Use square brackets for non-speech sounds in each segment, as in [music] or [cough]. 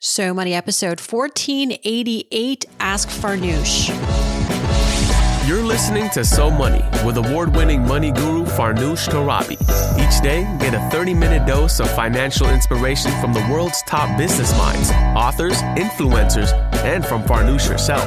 So Money episode 1488 Ask Farnoosh. You're listening to So Money with award winning money guru Farnoosh Torabi. Each day, get a 30 minute dose of financial inspiration from the world's top business minds, authors, influencers, and from Farnoosh herself.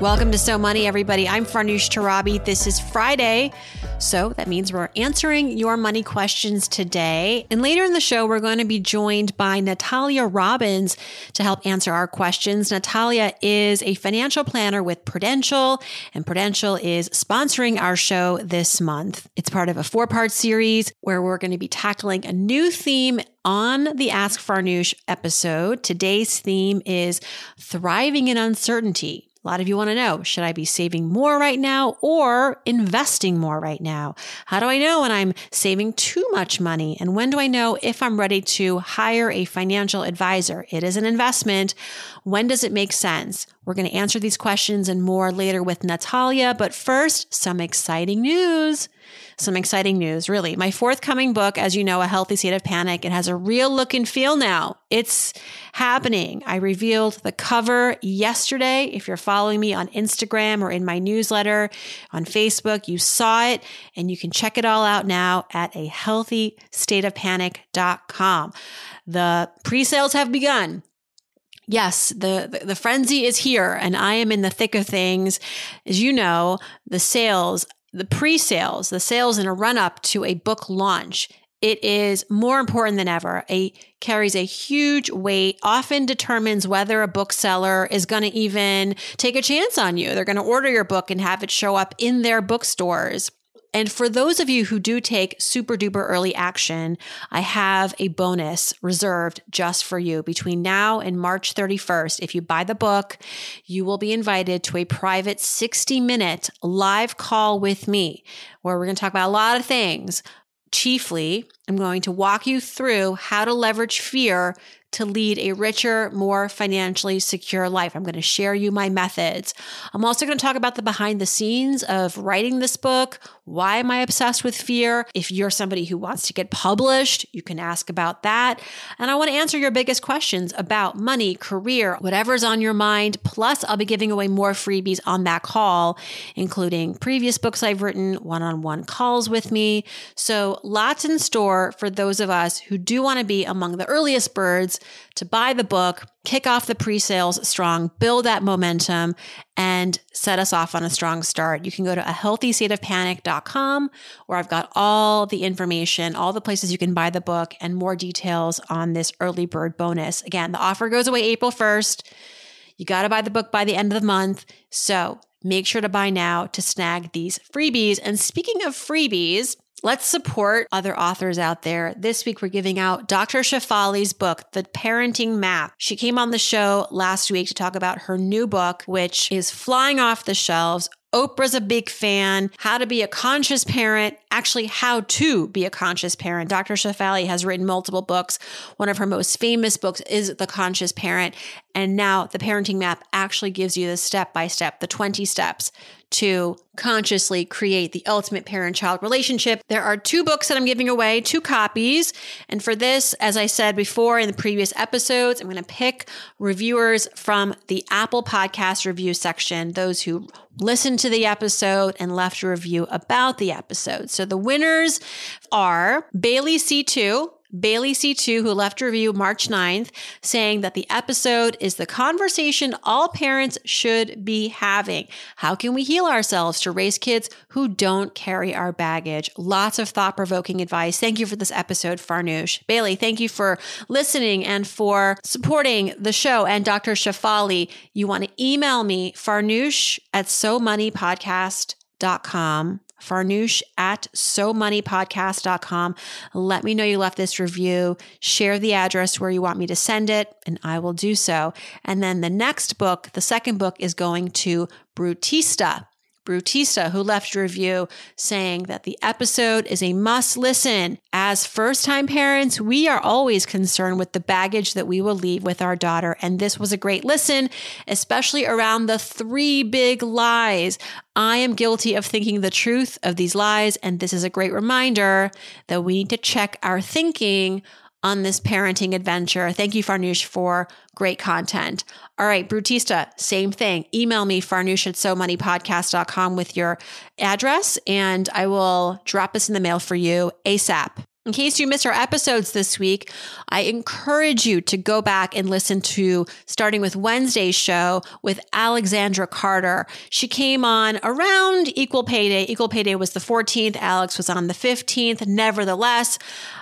Welcome to So Money, everybody. I'm Farnoosh Torabi. This is Friday. So that means we're answering your money questions today. And later in the show, we're going to be joined by Natalya Robbins to help answer our questions. Natalya is a financial planner with Prudential, and Prudential is sponsoring our show this month. It's part of a four part series where we're going to be tackling a new theme on the Ask Farnoosh episode. Today's theme is thriving in uncertainty. A lot of you want to know, should I be saving more right now or investing more right now? How do I know when I'm saving too much money? And when do I know if I'm ready to hire a financial advisor? It is an investment. When does it make sense? We're going to answer these questions and more later with Natalya. But first, some exciting news some exciting news, really. My forthcoming book, as you know, A Healthy State of Panic, it has a real look and feel now. It's happening. I revealed the cover yesterday. If you're following me on Instagram or in my newsletter on Facebook, you saw it and you can check it all out now at a healthy state of healthystateofpanic.com. The pre-sales have begun. Yes, the, the, the frenzy is here and I am in the thick of things. As you know, the sales the pre-sales, the sales in a run up to a book launch, it is more important than ever. It carries a huge weight, often determines whether a bookseller is going to even take a chance on you. They're going to order your book and have it show up in their bookstores. And for those of you who do take super duper early action, I have a bonus reserved just for you. Between now and March 31st, if you buy the book, you will be invited to a private 60 minute live call with me where we're going to talk about a lot of things. Chiefly, I'm going to walk you through how to leverage fear to lead a richer, more financially secure life. I'm going to share you my methods. I'm also going to talk about the behind the scenes of writing this book. Why am I obsessed with fear? If you're somebody who wants to get published, you can ask about that. And I want to answer your biggest questions about money, career, whatever's on your mind. Plus, I'll be giving away more freebies on that call, including previous books I've written, one on one calls with me. So, lots in store for those of us who do want to be among the earliest birds to buy the book, kick off the pre sales strong, build that momentum, and set us off on a strong start. You can go to a healthy state of healthystateofpanic.com where I've got all the information, all the places you can buy the book, and more details on this early bird bonus. Again, the offer goes away April 1st. You got to buy the book by the end of the month. So make sure to buy now to snag these freebies. And speaking of freebies, Let's support other authors out there. This week, we're giving out Dr. Shefali's book, The Parenting Map. She came on the show last week to talk about her new book, which is flying off the shelves. Oprah's a big fan. How to be a conscious parent, actually, how to be a conscious parent. Dr. Shefali has written multiple books. One of her most famous books is The Conscious Parent. And now the parenting map actually gives you the step by step, the 20 steps to consciously create the ultimate parent child relationship. There are two books that I'm giving away, two copies. And for this, as I said before in the previous episodes, I'm going to pick reviewers from the Apple Podcast review section, those who listened to the episode and left a review about the episode. So the winners are Bailey C2. Bailey C2, who left a review March 9th, saying that the episode is the conversation all parents should be having. How can we heal ourselves to raise kids who don't carry our baggage? Lots of thought provoking advice. Thank you for this episode, Farnoosh. Bailey, thank you for listening and for supporting the show. And Dr. Shefali, you want to email me, farnoosh at somoneypodcast.com farnoosh at somoneypodcast.com. Let me know you left this review. Share the address where you want me to send it, and I will do so. And then the next book, the second book, is going to Brutista. Brutista, who left a review saying that the episode is a must listen. As first time parents, we are always concerned with the baggage that we will leave with our daughter. And this was a great listen, especially around the three big lies. I am guilty of thinking the truth of these lies. And this is a great reminder that we need to check our thinking on this parenting adventure. Thank you, Farnoosh, for great content. All right, Brutista, same thing. Email me, farnoosh at somoneypodcast.com with your address, and I will drop this in the mail for you ASAP. In case you missed our episodes this week, I encourage you to go back and listen to starting with Wednesday's show with Alexandra Carter. She came on around Equal Pay Day. Equal Pay Day was the 14th, Alex was on the 15th. Nevertheless,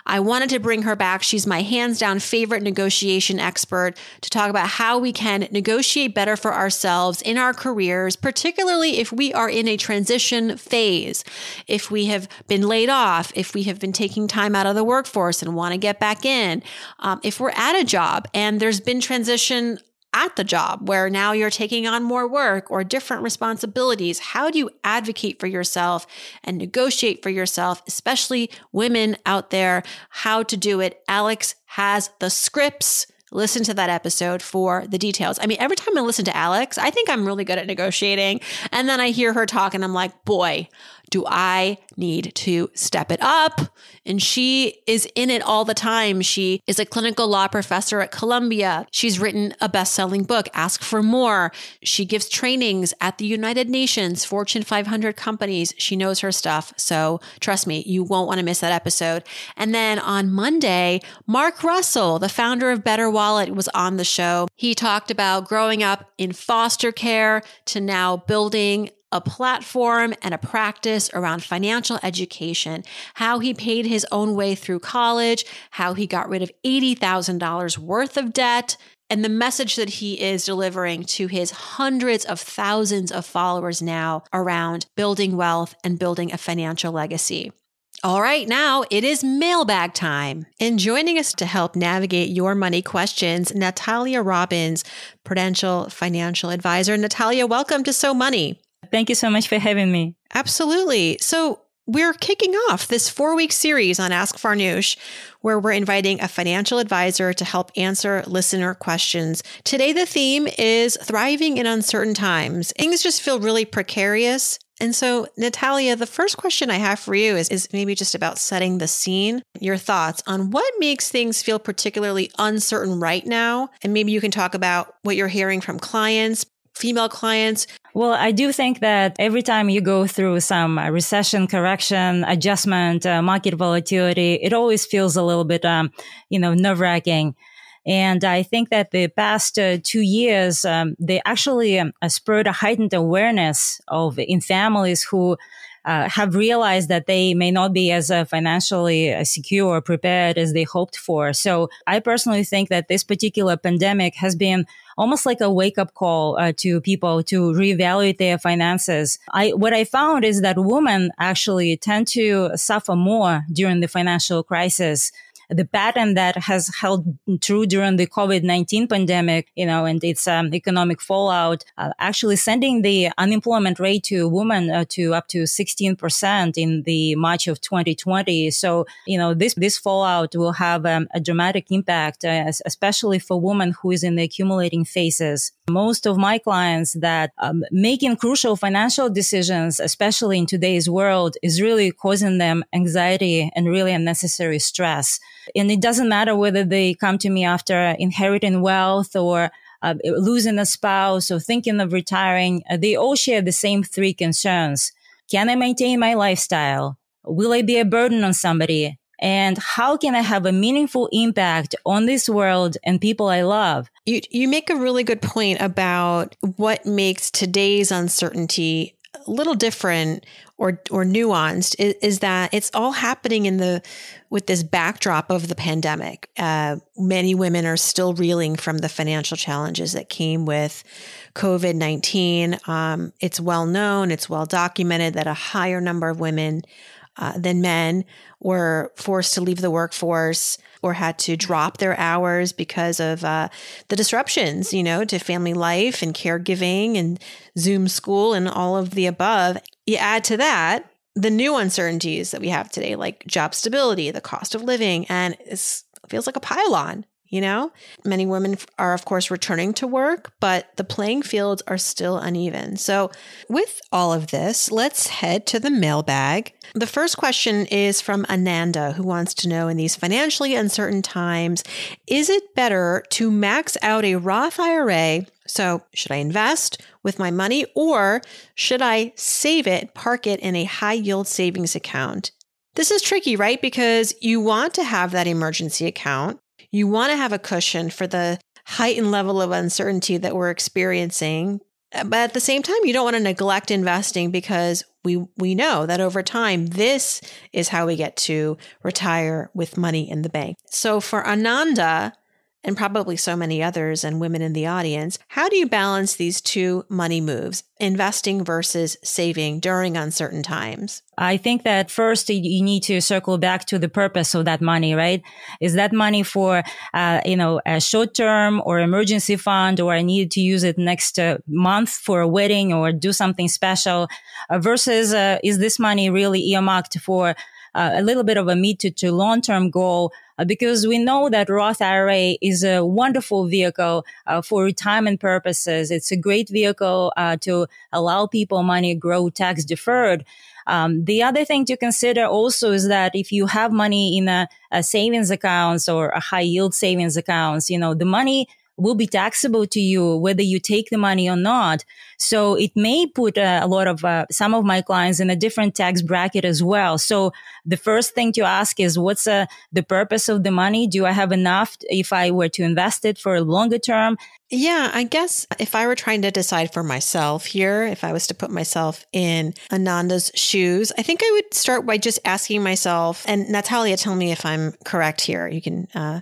I wanted to bring her back. She's my hands down favorite negotiation expert to talk about how we can negotiate better for ourselves in our careers, particularly if we are in a transition phase, if we have been laid off, if we have been taking time out of the workforce and want to get back in, um, if we're at a job and there's been transition at the job where now you're taking on more work or different responsibilities. How do you advocate for yourself and negotiate for yourself, especially women out there, how to do it? Alex has the scripts. Listen to that episode for the details. I mean, every time I listen to Alex, I think I'm really good at negotiating. And then I hear her talk and I'm like, boy, do I need to step it up? And she is in it all the time. She is a clinical law professor at Columbia. She's written a best selling book, Ask for More. She gives trainings at the United Nations, Fortune 500 companies. She knows her stuff. So trust me, you won't want to miss that episode. And then on Monday, Mark Russell, the founder of Better Wallet, was on the show. He talked about growing up in foster care to now building a platform and a practice around financial education, how he paid his own way through college, how he got rid of $80,000 worth of debt, and the message that he is delivering to his hundreds of thousands of followers now around building wealth and building a financial legacy. All right, now it is mailbag time. And joining us to help navigate your money questions, Natalya Robbins, Prudential Financial Advisor. Natalya, welcome to So Money. Thank you so much for having me. Absolutely. So, we're kicking off this four week series on Ask Farnoosh, where we're inviting a financial advisor to help answer listener questions. Today, the theme is thriving in uncertain times. Things just feel really precarious. And so, Natalya, the first question I have for you is, is maybe just about setting the scene, your thoughts on what makes things feel particularly uncertain right now. And maybe you can talk about what you're hearing from clients, female clients? Well, I do think that every time you go through some uh, recession, correction, adjustment, uh, market volatility, it always feels a little bit, um, you know, nerve wracking. And I think that the past uh, two years, um, they actually um, spurred a heightened awareness of in families who uh, have realized that they may not be as uh, financially uh, secure or prepared as they hoped for. So I personally think that this particular pandemic has been almost like a wake up call uh, to people to reevaluate their finances. I, what I found is that women actually tend to suffer more during the financial crisis the pattern that has held true during the COVID-19 pandemic, you know, and its um, economic fallout, uh, actually sending the unemployment rate to women uh, to up to 16% in the March of 2020. So, you know, this, this fallout will have um, a dramatic impact, uh, especially for women who is in the accumulating phases. Most of my clients that um, making crucial financial decisions, especially in today's world, is really causing them anxiety and really unnecessary stress. And it doesn't matter whether they come to me after inheriting wealth or uh, losing a spouse or thinking of retiring. Uh, they all share the same three concerns. Can I maintain my lifestyle? Will I be a burden on somebody? And how can I have a meaningful impact on this world and people I love? You, you make a really good point about what makes today's uncertainty a little different or or nuanced is, is, that it's all happening in the with this backdrop of the pandemic. Uh, many women are still reeling from the financial challenges that came with COVID nineteen. Um, it's well known, it's well documented that a higher number of women uh, than men were forced to leave the workforce or had to drop their hours because of uh, the disruptions, you know, to family life and caregiving and Zoom school and all of the above. You add to that the new uncertainties that we have today, like job stability, the cost of living, and it feels like a pile-on. You know, many women are, of course, returning to work, but the playing fields are still uneven. So, with all of this, let's head to the mailbag. The first question is from Ananda, who wants to know in these financially uncertain times, is it better to max out a Roth IRA? So, should I invest with my money or should I save it, park it in a high yield savings account? This is tricky, right? Because you want to have that emergency account. You want to have a cushion for the heightened level of uncertainty that we're experiencing. Eh, but at the same time, you don't want to neglect investing because we we know that over time this is how we get to retire with money in the bank. So for Ananda, and probably so many others and women in the audience, how do you balance these two money moves, investing versus saving during uncertain times? I think that first you need to circle back to the purpose of that money, right? Is that money for, uh, you know, a short term or emergency fund, or I need to use it next uh, month for a wedding or do something special uh, versus, uh, is this money really earmarked for uh, a little bit of a mid to, long term goal because we know that Roth IRA is a wonderful vehicle uh, for retirement purposes. It's a great vehicle uh, to allow people money grow tax deferred. Um, the other thing to consider also is that if you have money in a, a savings accounts or a high yield savings accounts, you know, the money will be taxable to you whether you take the money or not. So it may put uh, a lot of uh, some of my clients in a different tax bracket as well. So the first thing to ask is what's uh, the purpose of the money? Do I have enough if I were to invest it for a longer term? Yeah, I guess if I were trying to decide for myself here, if I was to put myself in Ananda's shoes, I think I would start by just asking myself, and Natalya, tell me if I'm correct here. You can uh,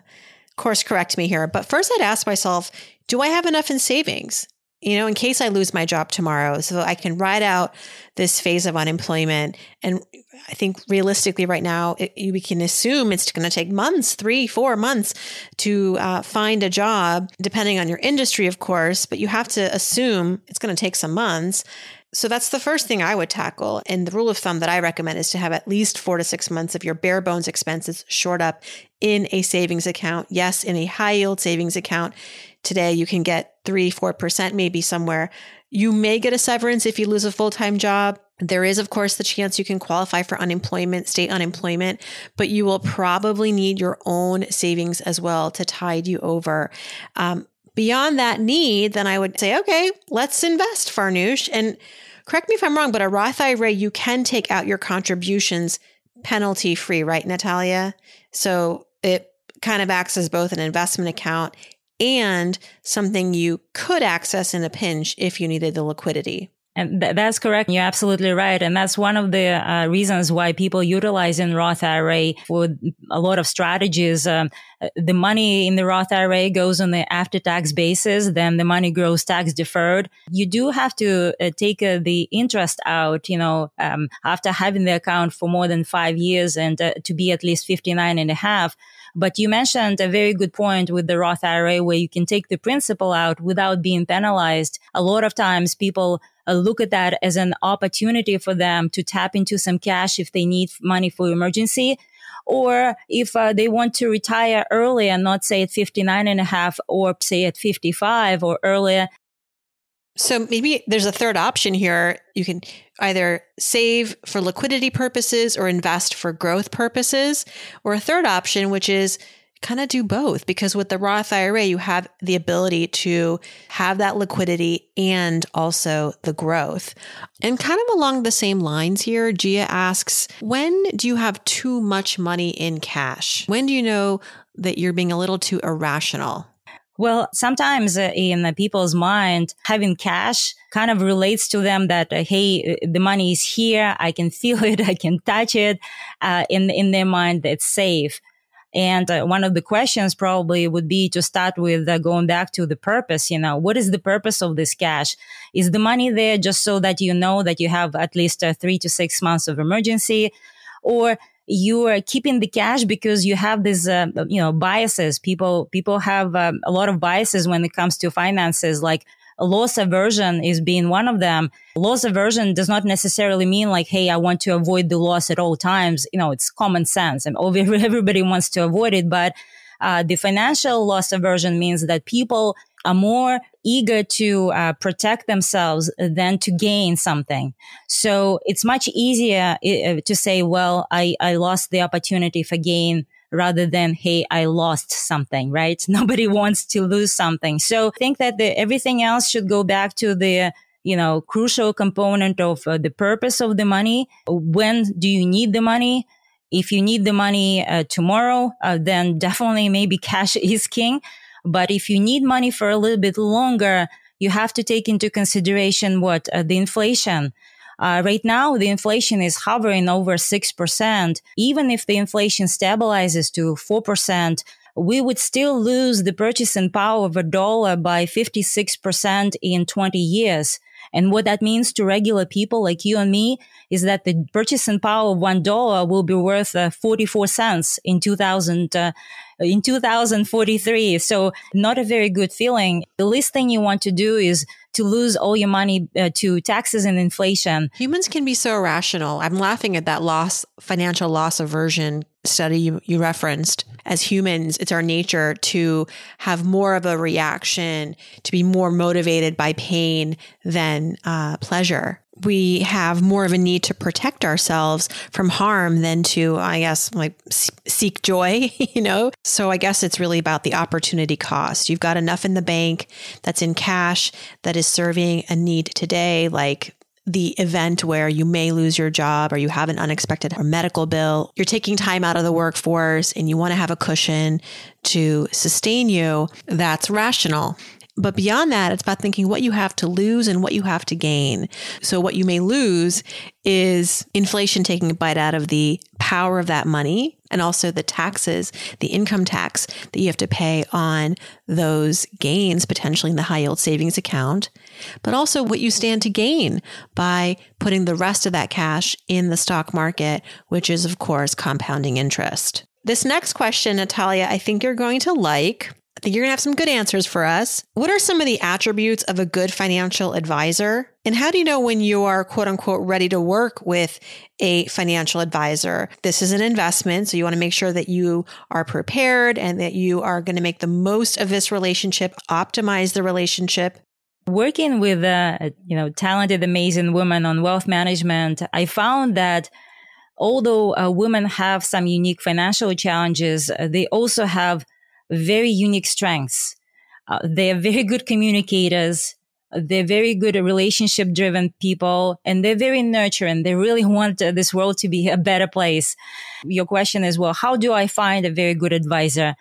course correct me here, but first I'd ask myself, do I have enough in savings? You know, in case I lose my job tomorrow, so I can ride out this phase of unemployment. And I think realistically, right now, it, we can assume it's going to take months, three, four months to uh, find a job, depending on your industry, of course. But you have to assume it's going to take some months. So that's the first thing I would tackle. And the rule of thumb that I recommend is to have at least four to six months of your bare bones expenses shored up in a savings account. Yes, in a high yield savings account. Today you can get three, 4% maybe somewhere. You may get a severance if you lose a full time job. There is, of course, the chance you can qualify for unemployment, state unemployment, but you will probably need your own savings as well to tide you over. Um, beyond that need, then I would say, okay, let's invest, Farnoosh. And correct me if I'm wrong, but a Roth IRA, you can take out your contributions penalty free, right, Natalya? So it kind of acts as both an investment account and something you could access in a pinch if you needed the liquidity. And th- that's correct. You're absolutely right. And that's one of the uh, reasons why people utilize in Roth IRA for a lot of strategies. Um, the money in the Roth IRA goes on the after tax basis, then the money grows tax deferred. You do have to uh, take uh, the interest out, you know, um, after having the account for more than five years and uh, to be at least 59 and a half. But you mentioned a very good point with the Roth IRA where you can take the principal out without being penalized. A lot of times people uh, look at that as an opportunity for them to tap into some cash if they need money for emergency or if uh, they want to retire early and not say at 59 and a half or say at 55 or earlier so maybe there's a third option here. You can either save for liquidity purposes or invest for growth purposes, or a third option, which is kind of do both because with the Roth IRA, you have the ability to have that liquidity and also the growth. And kind of along the same lines here, Gia asks, when do you have too much money in cash? When do you know that you're being a little too irrational? Well, sometimes uh, in uh, people's mind, having cash kind of relates to them that, uh, hey, uh, the money is here. I can feel [laughs] it. I can touch it. Uh, in, in their mind, it's safe. And uh, one of the questions probably would be to start with uh, going back to the purpose. You know, what is the purpose of this cash? Is the money there just so that you know that you have at least uh, three to six months of emergency? or you are keeping the cash because you have these, uh, you know, biases. People, people have um, a lot of biases when it comes to finances, like loss aversion is being one of them. Loss aversion does not necessarily mean like, hey, I want to avoid the loss at all times. You know, it's common sense and [laughs] everybody wants to avoid it. But uh, the financial loss aversion means that people are more eager to uh, protect themselves than to gain something. So it's much easier uh, to say, well, I, I lost the opportunity for gain rather than, hey, I lost something, right? [laughs] Nobody wants to lose something. So I think that the, everything else should go back to the, you know, crucial component of uh, the purpose of the money. When do you need the money? If you need the money uh, tomorrow, uh, then definitely maybe [laughs] cash is king. But if you need money for a little bit longer, you have to take into consideration what uh, the inflation. Uh, right now, the inflation is hovering over 6%. Even if the inflation stabilizes to 4%, we would still lose the purchasing power of a dollar by 56% in 20 years. And what that means to regular people like you and me is that the purchasing power of one dollar will be worth uh, 44 cents in 2000, uh, in 2043. So not a very good feeling. The least thing you want to do is to lose all your money uh, to taxes and inflation. Humans can be so irrational. I'm laughing at that loss, financial loss aversion study you, you referenced. As humans, it's our nature to have more of a reaction, to be more motivated by pain than uh, pleasure we have more of a need to protect ourselves from harm than to, I guess, like seek joy, [laughs] you know? So I guess it's really about the opportunity cost. You've got enough in the bank that's in cash that is serving a need today, like the event where you may lose your job or you have an unexpected medical bill. You're taking time out of the workforce and you want to have a cushion to sustain you. That's rational. But beyond that, it's about thinking what you have to lose and what you have to gain. So, what you may lose is inflation taking a bite out of the power of that money and also the taxes, the income tax that you have to pay on those gains, potentially in the high yield savings account, but also what you stand to gain by putting the rest of that cash in the stock market, which is, of course, compounding interest. This next question, Natalya, I think you're going to like. I think you're going to have some good answers for us. What are some of the attributes of a good financial advisor? And how do you know when you are quote unquote ready to work with a financial advisor? This is an investment. So you want to make sure that you are prepared and that you are going to make the most of this relationship, optimize the relationship. Working with a, you know, talented, amazing woman on wealth management, I found that although uh, women have some unique financial challenges, uh, they also have very unique strengths. Uh, they are very good communicators. They're very good relationship driven people and they're very nurturing. They really want this world to be a better place. Your question is, well, how do I find a very good advisor?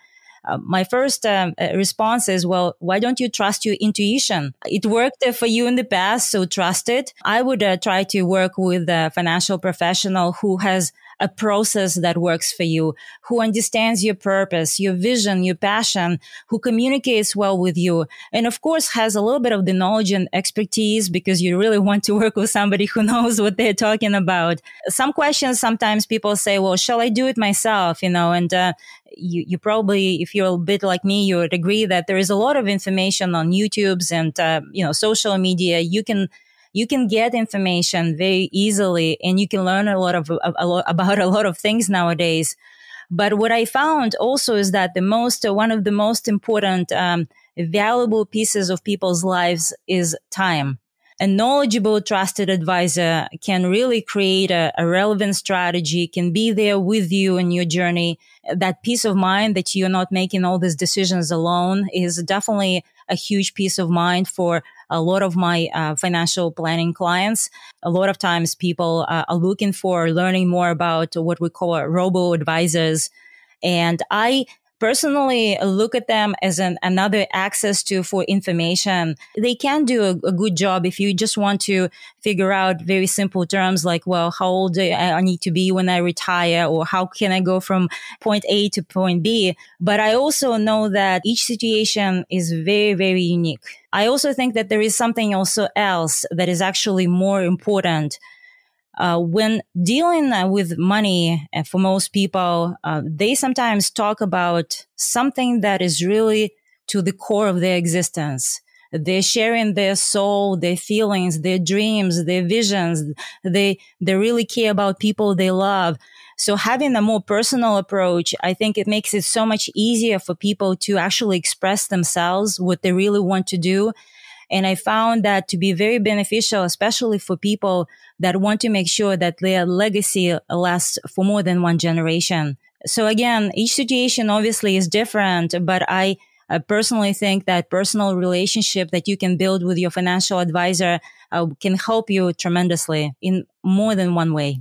Uh, my first um, uh, response is, well, why don't you trust your intuition? It worked for you in the past, so trust it. I would uh, try to work with a financial professional who has a process that works for you, who understands your purpose, your vision, your passion, who communicates well with you. And of course has a little bit of the knowledge and expertise because you really want to [laughs] work with somebody who knows what they're talking about. Some questions, sometimes people say, well, shall I do it myself? You know, and, uh, you, you probably, if you're a bit like me, you would agree that there is a lot of information on YouTube's and, uh, you know, social media. You can, you can get information very easily and you can learn a lot of a, a lot, about a lot of things nowadays. But what I found also is that the most, uh, one of the most important, um, valuable pieces of people's lives is time. A knowledgeable, trusted advisor can really create a, a, relevant strategy, can be there with you in your journey. That peace of mind that you're not making all these decisions alone is definitely a huge peace of mind for a lot of my uh, financial planning clients. A lot of times people uh, are looking for learning more about what we call robo advisors. And I personally look at them as an another access to for information. They can do a, a, good job if you just want to figure out very simple terms like well how old i need to be when i retire or how can i go from point a to point b? But i also know that each situation is very very unique. I also think that there is something also else that is actually more important uh, when dealing uh, with money uh, for most people, uh, they sometimes talk about something that is really to the core of their existence. They're sharing their soul, their feelings, their dreams, their visions. They, they really care about people they love. So having a more personal approach, I think it makes it so much easier for people to actually express themselves, what they really want to do. And I found that to be very beneficial, especially for people that want to make sure that their legacy lasts for more than one generation. So again, each situation obviously is different, but I, I personally think that personal relationship that you can build with your financial advisor uh, can help you tremendously in more than one way.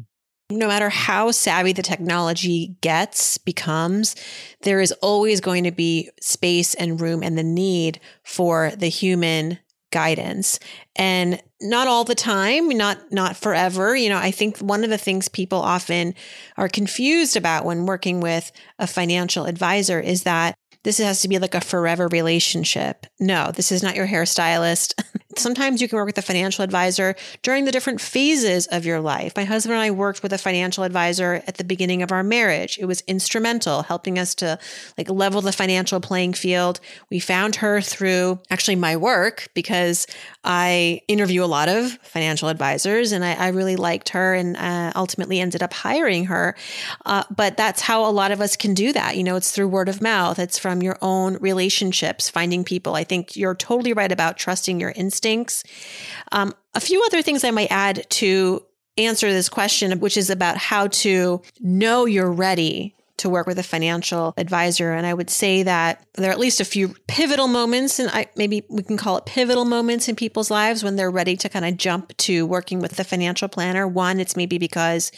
No matter how savvy the technology gets, becomes, there is always going to be space and room and the need for the human guidance and not all the time not not forever you know i think one of the things people often are confused about when working with a financial advisor is that this has to be like a forever relationship. No, this is not your hairstylist. [laughs] Sometimes you can work with a financial advisor during the different phases of your life. My husband and I worked with a financial advisor at the beginning of our marriage. It was instrumental helping us to like level the financial playing field. We found her through actually my work because I interview a lot of financial advisors and I, I really liked her and uh, ultimately ended up hiring her. Uh, but that's how a lot of us can do that. You know, it's through word of mouth. It's from from your own relationships, finding people. I think you're totally right about trusting your instincts. Um, a few other things I might add to answer this question, which is about how to know you're ready to work with a financial advisor. And I would say that there are at least a few pivotal moments, and I, maybe we can call it pivotal moments in people's lives when they're ready to kind of jump to working with the financial planner. One, it's maybe because,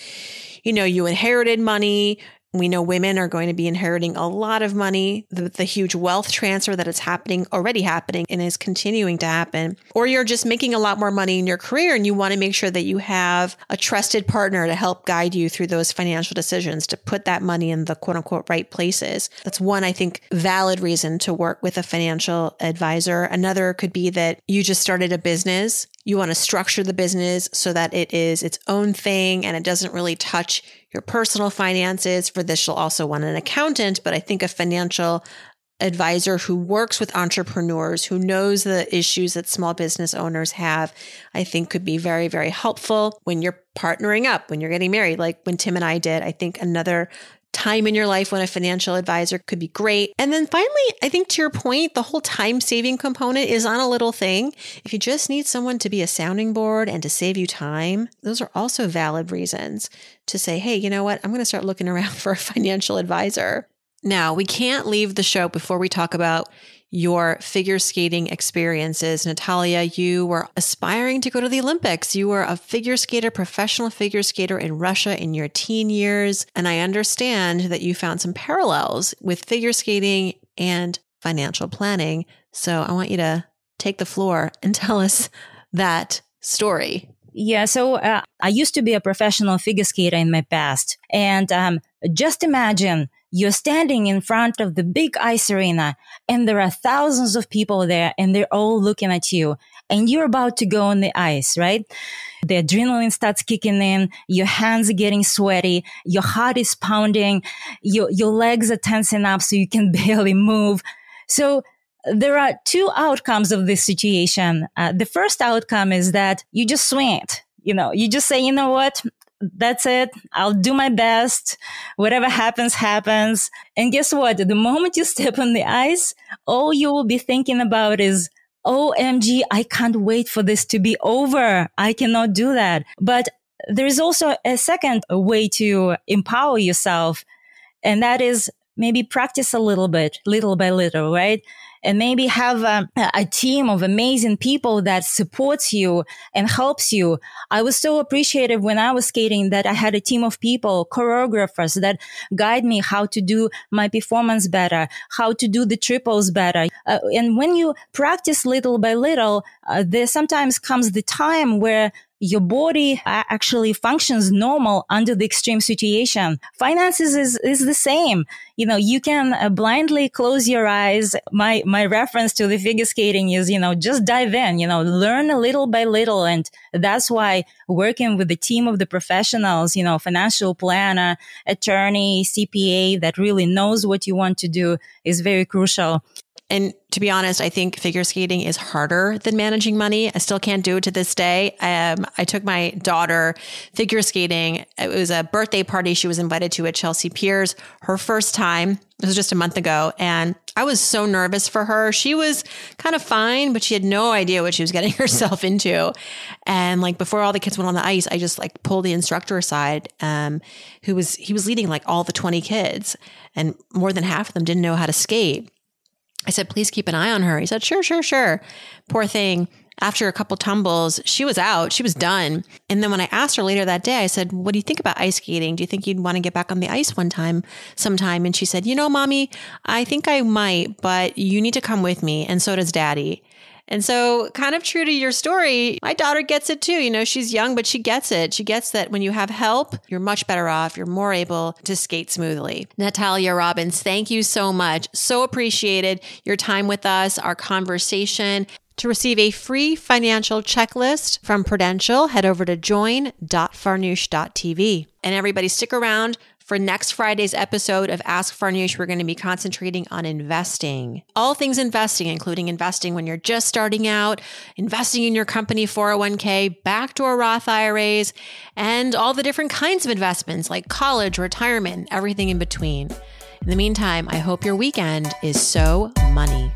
you know, you inherited money, we know women are going to be inheriting a lot of money, the, the, huge wealth transfer that is happening, already happening, and is continuing to happen. Or you're just making a lot more money in your career and you want to make sure that you have a trusted partner to help guide you through those financial decisions, to put that money in the quote unquote right places. That's one, I think, valid reason to work with a financial advisor. Another could be that you just started a business you want to structure the business so that it is its own thing and it doesn't really touch your personal finances. For this, you'll also want an accountant, but I think a financial advisor who works with entrepreneurs, who knows the issues that small business owners have, I think could be very, very helpful when you're partnering up, when you're getting married, like when Tim and I did. I think another time in your life when a financial advisor could be great. And then finally, I think to your point, the whole time saving component is on a little thing. If you just need someone to be a sounding board and to save you time, those are also valid reasons to say, hey, you know what? I'm going to start looking around [laughs] for a financial advisor. Now, we can't leave the show before we talk about your figure skating experiences. Natalya, you were aspiring to go to the Olympics. You were a figure skater, professional figure skater in Russia in your teen years. And I understand that you found some parallels with figure skating and financial planning. So I want you to take the floor and [laughs] tell us that story. Yeah, so uh, I used to be a professional figure skater in my past. And um, just imagine you're standing in front of the big ice arena and there are thousands of people there and they're all looking at you and you're about to go on the ice, right? The adrenaline starts kicking in. Your hands are getting sweaty. Your heart is pounding. Your, your legs are tensing up so you can [laughs] barely move. So there are two outcomes of this situation. Uh, the first outcome is that you just swing it. You know, you just say, you know what? That's it. I'll do my best. Whatever happens, happens. And guess what? The moment you [laughs] step on the ice, all you will be thinking about is, OMG, I can't wait for this to be over. I cannot do that. But there is also a second way to empower yourself. And that is maybe practice a little bit, little by little, right? and maybe have a, a, team of amazing people that supports you and helps you. I was so appreciative when I was skating that I had a team of people, choreographers that guide me how to do my performance better, how to do the triples better. Uh, and when you practice little by little, uh, there sometimes comes the time where your body actually functions normal under the extreme situation. Finances is, is the same. You know, you can uh, blindly close your eyes. My, my reference to the figure skating is, you know, just dive in, you know, learn a little by little. And that's why working with the team of the professionals, you know, financial planner, attorney, CPA that really knows what you want to do is very crucial. And to be honest, I think figure skating is harder than managing money. I still can't do it to this day. Um, I took my daughter figure skating. It was a birthday party she was invited to at Chelsea Piers, her first time. It was just a month ago. And I was so nervous for her. She was kind of fine, but she had no idea what she was getting [laughs] herself into. And like before all the kids went on the ice, I just like pulled the instructor aside, um, who was, he was leading like all the 20 kids and more than half of them didn't know how to skate. I said, please keep an eye on her. He said, sure, sure, sure. Poor thing. After a couple tumbles, she was out. She was done. And then when I asked her later that day, I said, What do you think about ice skating? Do you think you'd want to get back on the ice one time, sometime? And she said, You know, mommy, I think I might, but you need to come with me. And so does daddy. And so, kind of true to your story, my daughter gets it too. You know, she's young, but she gets it. She gets that when you have help, you're much better off. You're more able to skate smoothly. Natalya Robbins, thank you so much. So appreciated your time with us, our conversation. To receive a free financial checklist from Prudential, head over to join.farnoosh.tv. And everybody, stick around for next Friday's episode of Ask Farnoosh, we're going to be concentrating on investing. All things investing, including investing when you're just starting out, investing in your company 401k, backdoor Roth IRAs, and all the different kinds of investments like college, retirement, everything in between. In the meantime, I hope your weekend is so money.